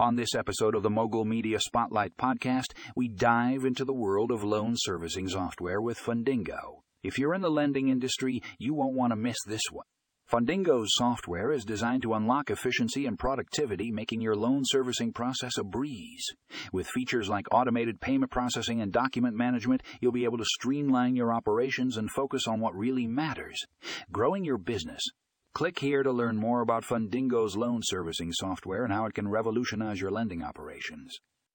On this episode of the Mogul Media Spotlight podcast, we dive into the world of loan servicing software with Fundingo. If you're in the lending industry, you won't want to miss this one. Fundingo's software is designed to unlock efficiency and productivity, making your loan servicing process a breeze. With features like automated payment processing and document management, you'll be able to streamline your operations and focus on what really matters growing your business. Click here to learn more about Fundingo's loan servicing software and how it can revolutionize your lending operations.